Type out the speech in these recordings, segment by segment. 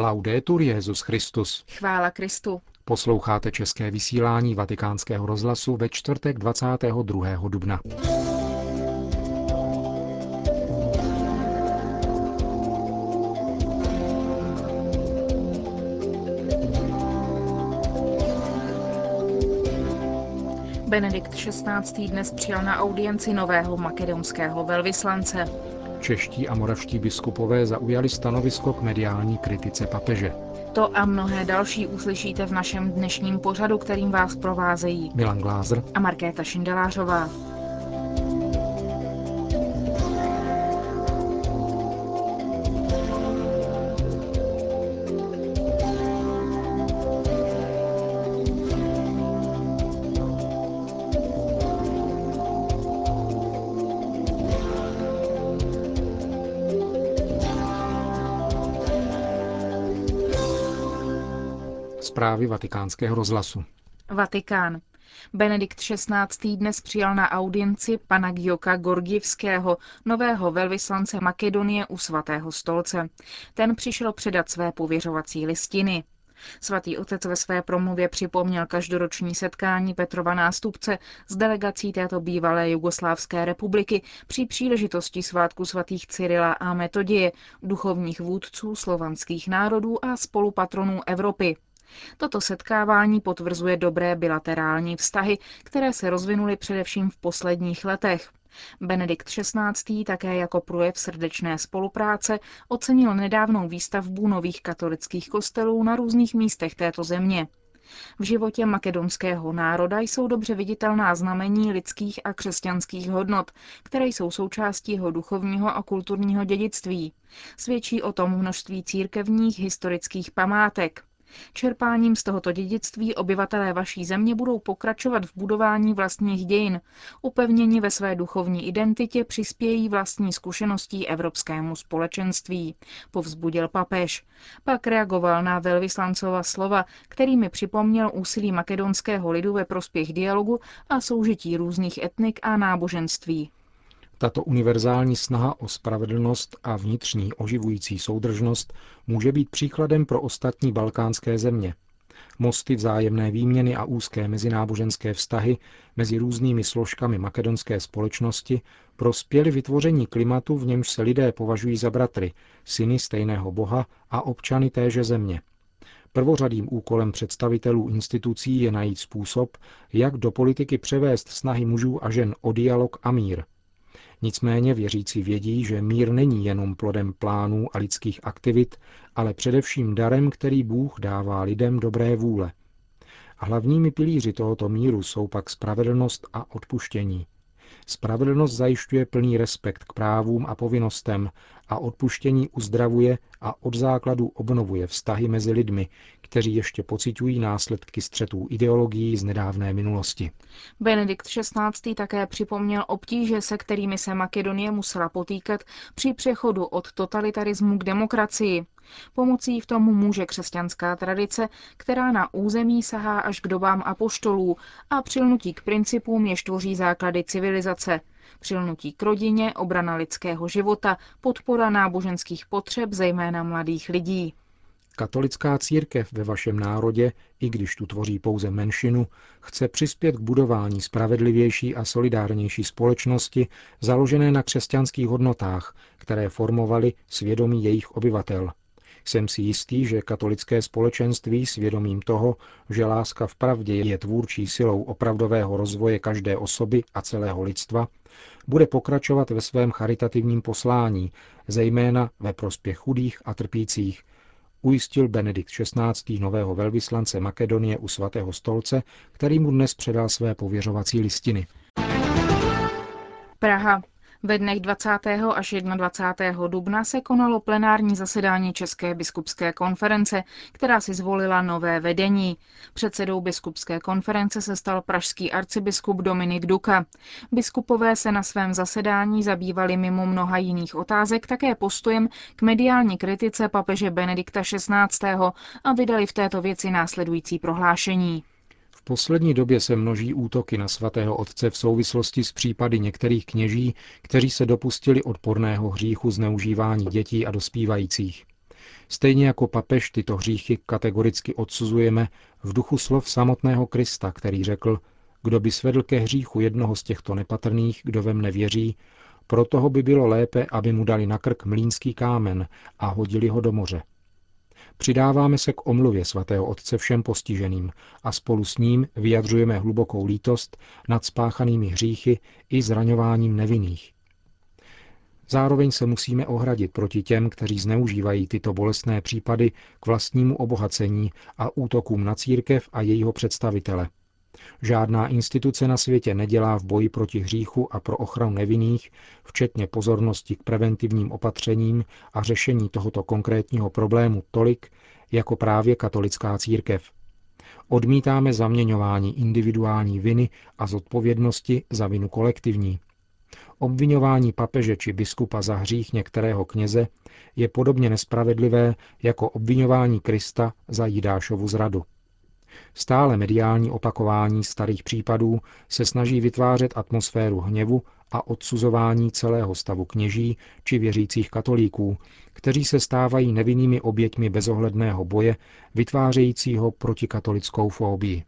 Laudetur Jezus Christus. Chvála Kristu. Posloucháte české vysílání Vatikánského rozhlasu ve čtvrtek 22. dubna. Benedikt XVI. dnes přijal na audienci nového makedonského velvyslance. Čeští a moravští biskupové zaujali stanovisko k mediální kritice papeže. To a mnohé další uslyšíte v našem dnešním pořadu, kterým vás provázejí Milan Glázer a Markéta Šindelářová. Zprávy vatikánského rozhlasu. Vatikán. Benedikt XVI. dnes přijal na audienci pana Gioka Gorgivského, nového velvyslance Makedonie u svatého stolce. Ten přišel předat své pověřovací listiny. Svatý otec ve své promluvě připomněl každoroční setkání Petrova nástupce s delegací této bývalé Jugoslávské republiky při příležitosti svátku svatých Cyrila a Metodie, duchovních vůdců slovanských národů a spolupatronů Evropy. Toto setkávání potvrzuje dobré bilaterální vztahy, které se rozvinuly především v posledních letech. Benedikt XVI. také jako projev srdečné spolupráce ocenil nedávnou výstavbu nových katolických kostelů na různých místech této země. V životě makedonského národa jsou dobře viditelná znamení lidských a křesťanských hodnot, které jsou součástí jeho duchovního a kulturního dědictví. Svědčí o tom množství církevních historických památek. Čerpáním z tohoto dědictví obyvatelé vaší země budou pokračovat v budování vlastních dějin. Upevněni ve své duchovní identitě přispějí vlastní zkušeností evropskému společenství, povzbudil papež. Pak reagoval na velvyslancova slova, kterými připomněl úsilí makedonského lidu ve prospěch dialogu a soužití různých etnik a náboženství. Tato univerzální snaha o spravedlnost a vnitřní oživující soudržnost může být příkladem pro ostatní balkánské země. Mosty vzájemné výměny a úzké mezináboženské vztahy mezi různými složkami makedonské společnosti prospěly vytvoření klimatu, v němž se lidé považují za bratry, syny stejného boha a občany téže země. Prvořadým úkolem představitelů institucí je najít způsob, jak do politiky převést snahy mužů a žen o dialog a mír – Nicméně věřící vědí, že mír není jenom plodem plánů a lidských aktivit, ale především darem, který Bůh dává lidem dobré vůle. A hlavními pilíři tohoto míru jsou pak spravedlnost a odpuštění. Spravedlnost zajišťuje plný respekt k právům a povinnostem a odpuštění uzdravuje a od základu obnovuje vztahy mezi lidmi, kteří ještě pocitují následky střetů ideologií z nedávné minulosti. Benedikt XVI. také připomněl obtíže, se kterými se Makedonie musela potýkat při přechodu od totalitarismu k demokracii. Pomocí v tomu může křesťanská tradice, která na území sahá až k dobám apoštolů a přilnutí k principům, jež tvoří základy civilizace. Přilnutí k rodině, obrana lidského života, podpora náboženských potřeb, zejména mladých lidí. Katolická církev ve vašem národě, i když tu tvoří pouze menšinu, chce přispět k budování spravedlivější a solidárnější společnosti založené na křesťanských hodnotách, které formovaly svědomí jejich obyvatel. Jsem si jistý, že katolické společenství svědomím toho, že láska v pravdě je tvůrčí silou opravdového rozvoje každé osoby a celého lidstva, bude pokračovat ve svém charitativním poslání, zejména ve prospěch chudých a trpících, ujistil Benedikt XVI. nového velvyslance Makedonie u svatého stolce, který mu dnes předal své pověřovací listiny. Praha. Ve dnech 20. až 21. dubna se konalo plenární zasedání České biskupské konference, která si zvolila nové vedení. Předsedou biskupské konference se stal pražský arcibiskup Dominik Duka. Biskupové se na svém zasedání zabývali mimo mnoha jiných otázek také postojem k mediální kritice papeže Benedikta XVI. a vydali v této věci následující prohlášení. Poslední době se množí útoky na svatého otce v souvislosti s případy některých kněží, kteří se dopustili odporného hříchu zneužívání dětí a dospívajících. Stejně jako papež tyto hříchy kategoricky odsuzujeme v duchu slov samotného Krista, který řekl, kdo by svedl ke hříchu jednoho z těchto nepatrných, kdo ve mne věří, pro toho by bylo lépe, aby mu dali na krk mlínský kámen a hodili ho do moře. Přidáváme se k omluvě svatého Otce všem postiženým a spolu s ním vyjadřujeme hlubokou lítost nad spáchanými hříchy i zraňováním nevinných. Zároveň se musíme ohradit proti těm, kteří zneužívají tyto bolestné případy k vlastnímu obohacení a útokům na církev a jejího představitele – Žádná instituce na světě nedělá v boji proti hříchu a pro ochranu nevinných, včetně pozornosti k preventivním opatřením a řešení tohoto konkrétního problému tolik, jako právě katolická církev. Odmítáme zaměňování individuální viny a zodpovědnosti za vinu kolektivní. Obvinování papeže či biskupa za hřích některého kněze je podobně nespravedlivé jako obvinování Krista za Jidášovu zradu. Stále mediální opakování starých případů se snaží vytvářet atmosféru hněvu a odsuzování celého stavu kněží či věřících katolíků, kteří se stávají nevinnými oběťmi bezohledného boje, vytvářejícího protikatolickou fóbii.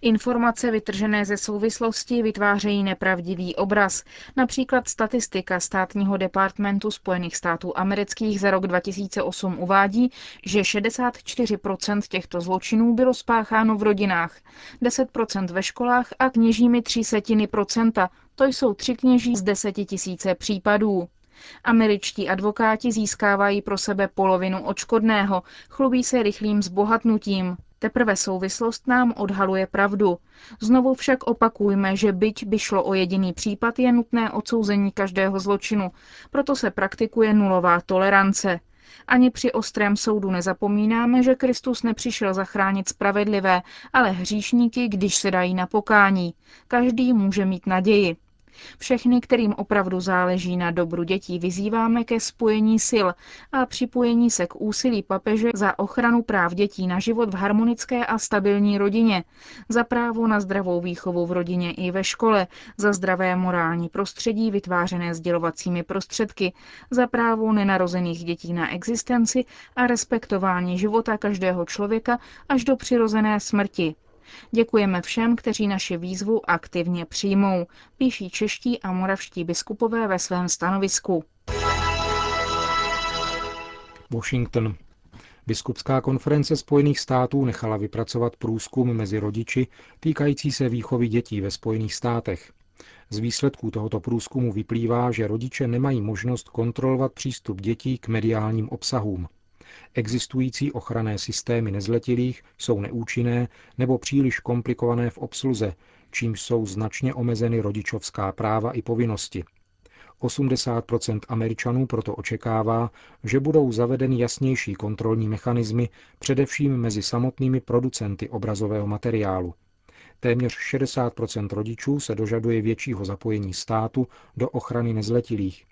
Informace vytržené ze souvislosti vytvářejí nepravdivý obraz. Například statistika státního departmentu Spojených států amerických za rok 2008 uvádí, že 64% těchto zločinů bylo spácháno v rodinách, 10% ve školách a kněžími tři setiny procenta. To jsou tři kněží z deseti tisíce případů. Američtí advokáti získávají pro sebe polovinu očkodného, chlubí se rychlým zbohatnutím. Teprve souvislost nám odhaluje pravdu. Znovu však opakujme, že byť by šlo o jediný případ, je nutné odsouzení každého zločinu. Proto se praktikuje nulová tolerance. Ani při ostrém soudu nezapomínáme, že Kristus nepřišel zachránit spravedlivé, ale hříšníky, když se dají na pokání. Každý může mít naději. Všechny, kterým opravdu záleží na dobru dětí, vyzýváme ke spojení sil a připojení se k úsilí papeže za ochranu práv dětí na život v harmonické a stabilní rodině, za právo na zdravou výchovu v rodině i ve škole, za zdravé morální prostředí vytvářené sdělovacími prostředky, za právo nenarozených dětí na existenci a respektování života každého člověka až do přirozené smrti, Děkujeme všem, kteří naši výzvu aktivně přijmou, píší čeští a moravští biskupové ve svém stanovisku. Washington. Biskupská konference Spojených států nechala vypracovat průzkum mezi rodiči týkající se výchovy dětí ve Spojených státech. Z výsledků tohoto průzkumu vyplývá, že rodiče nemají možnost kontrolovat přístup dětí k mediálním obsahům. Existující ochranné systémy nezletilých jsou neúčinné nebo příliš komplikované v obsluze, čímž jsou značně omezeny rodičovská práva i povinnosti. 80% Američanů proto očekává, že budou zavedeny jasnější kontrolní mechanismy, především mezi samotnými producenty obrazového materiálu. Téměř 60% rodičů se dožaduje většího zapojení státu do ochrany nezletilých.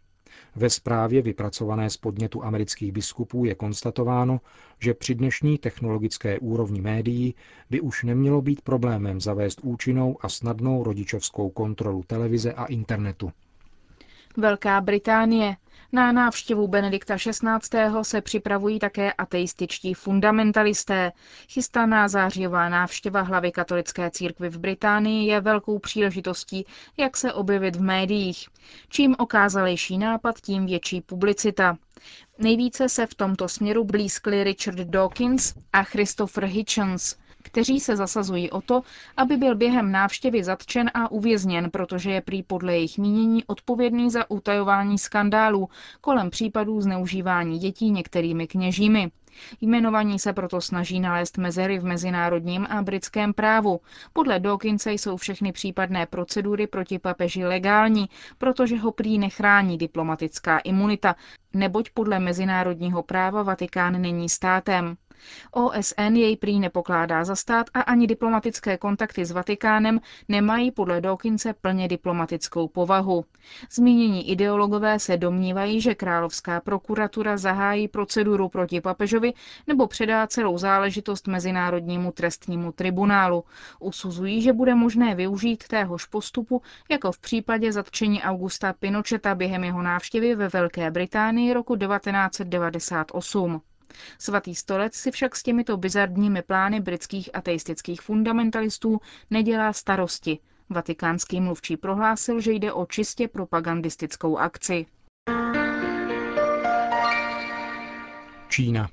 Ve zprávě vypracované z podnětu amerických biskupů je konstatováno, že při dnešní technologické úrovni médií by už nemělo být problémem zavést účinnou a snadnou rodičovskou kontrolu televize a internetu. Velká Británie. Na návštěvu Benedikta XVI. se připravují také ateističtí fundamentalisté. Chystaná zářivá návštěva hlavy katolické církvy v Británii je velkou příležitostí, jak se objevit v médiích. Čím okázalejší nápad, tím větší publicita. Nejvíce se v tomto směru blízkli Richard Dawkins a Christopher Hitchens – kteří se zasazují o to, aby byl během návštěvy zatčen a uvězněn, protože je prý podle jejich mínění odpovědný za utajování skandálů kolem případů zneužívání dětí některými kněžími. Jmenovaní se proto snaží nalézt mezery v mezinárodním a britském právu. Podle Dawkinse jsou všechny případné procedury proti papeži legální, protože ho prý nechrání diplomatická imunita, neboť podle mezinárodního práva Vatikán není státem. OSN jej prý nepokládá za stát a ani diplomatické kontakty s Vatikánem nemají podle Dawkinse plně diplomatickou povahu. Zmínění ideologové se domnívají, že královská prokuratura zahájí proceduru proti papežovi nebo předá celou záležitost Mezinárodnímu trestnímu tribunálu. Usuzují, že bude možné využít téhož postupu jako v případě zatčení Augusta Pinocheta během jeho návštěvy ve Velké Británii roku 1998. Svatý stolec si však s těmito bizardními plány britských ateistických fundamentalistů nedělá starosti. Vatikánský mluvčí prohlásil, že jde o čistě propagandistickou akci. Čína.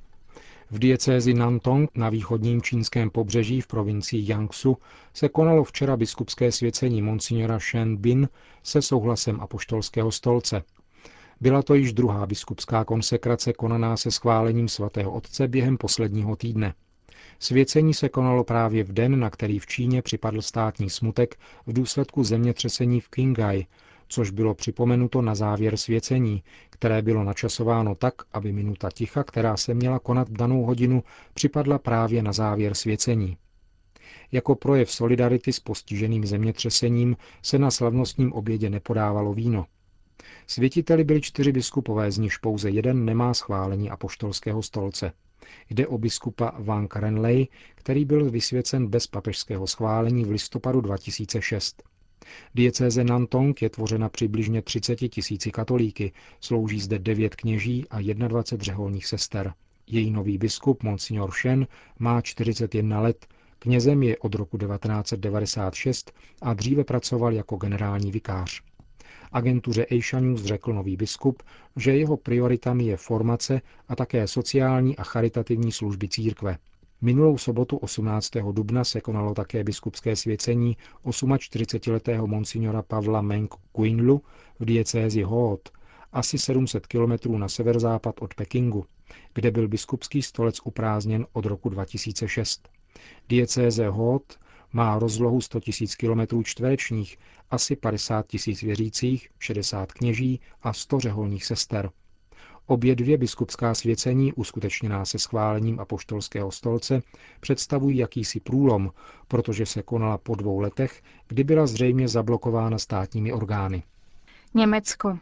V diecézi Nantong na východním čínském pobřeží v provincii Jiangsu se konalo včera biskupské svěcení monsignora Shen Bin se souhlasem apoštolského stolce. Byla to již druhá biskupská konsekrace konaná se schválením svatého otce během posledního týdne. Svěcení se konalo právě v den, na který v Číně připadl státní smutek v důsledku zemětřesení v Qinghai, což bylo připomenuto na závěr svěcení, které bylo načasováno tak, aby minuta ticha, která se měla konat v danou hodinu, připadla právě na závěr svěcení. Jako projev solidarity s postiženým zemětřesením se na slavnostním obědě nepodávalo víno. Světiteli byli čtyři biskupové, z nichž pouze jeden nemá schválení apoštolského stolce. Jde o biskupa Van Karenley, který byl vysvěcen bez papežského schválení v listopadu 2006. Diecéze Nantong je tvořena přibližně 30 tisíci katolíky, slouží zde 9 kněží a 21 řeholních sester. Její nový biskup, monsignor Shen, má 41 let, knězem je od roku 1996 a dříve pracoval jako generální vikář. Agentuře Asia News řekl nový biskup, že jeho prioritami je formace a také sociální a charitativní služby církve. Minulou sobotu 18. dubna se konalo také biskupské svěcení 48-letého monsignora Pavla Meng Quinlu v diecézi Hoot, asi 700 kilometrů na severozápad od Pekingu, kde byl biskupský stolec uprázněn od roku 2006. Diecéze Hoot má rozlohu 100 000 km čtverečních, asi 50 000 věřících, 60 kněží a 100 řeholních sester. Obě dvě biskupská svěcení, uskutečněná se schválením apoštolského stolce, představují jakýsi průlom, protože se konala po dvou letech, kdy byla zřejmě zablokována státními orgány. Německo.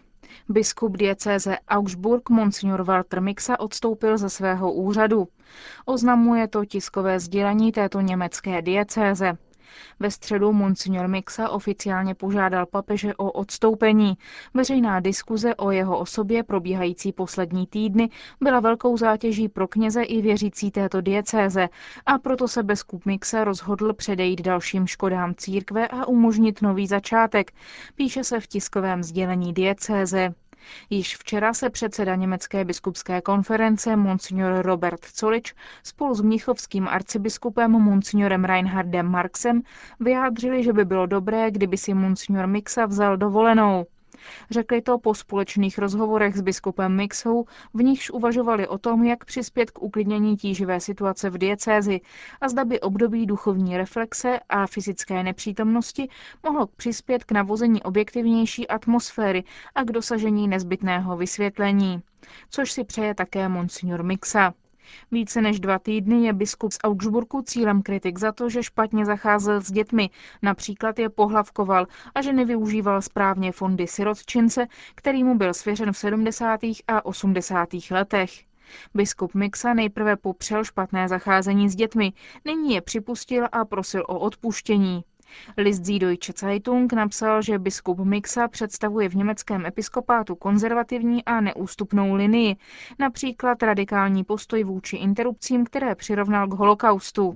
Biskup diecéze Augsburg Monsignor Walter Mixa odstoupil ze svého úřadu. Oznamuje to tiskové sdělení této německé diecéze. Ve středu Monsignor Mixa oficiálně požádal papeže o odstoupení. Veřejná diskuze o jeho osobě probíhající poslední týdny byla velkou zátěží pro kněze i věřící této diecéze a proto se biskup Mixa rozhodl předejít dalším škodám církve a umožnit nový začátek, píše se v tiskovém sdělení diecéze. Již včera se předseda Německé biskupské konference Monsignor Robert Colič spolu s mnichovským arcibiskupem Monsignorem Reinhardem Marksem vyjádřili, že by bylo dobré, kdyby si Monsignor Mixa vzal dovolenou. Řekli to po společných rozhovorech s biskupem Mixou, v nichž uvažovali o tom, jak přispět k uklidnění tíživé situace v diecézi a zda by období duchovní reflexe a fyzické nepřítomnosti mohlo přispět k navození objektivnější atmosféry a k dosažení nezbytného vysvětlení, což si přeje také monsignor Mixa. Více než dva týdny je biskup z Augsburgu cílem kritik za to, že špatně zacházel s dětmi, například je pohlavkoval a že nevyužíval správně fondy sirotčince, který mu byl svěřen v 70. a 80. letech. Biskup Mixa nejprve popřel špatné zacházení s dětmi, nyní je připustil a prosil o odpuštění. List Süddeutsche Zeitung napsal, že biskup Mixa představuje v německém episkopátu konzervativní a neústupnou linii, například radikální postoj vůči interrupcím, které přirovnal k holokaustu.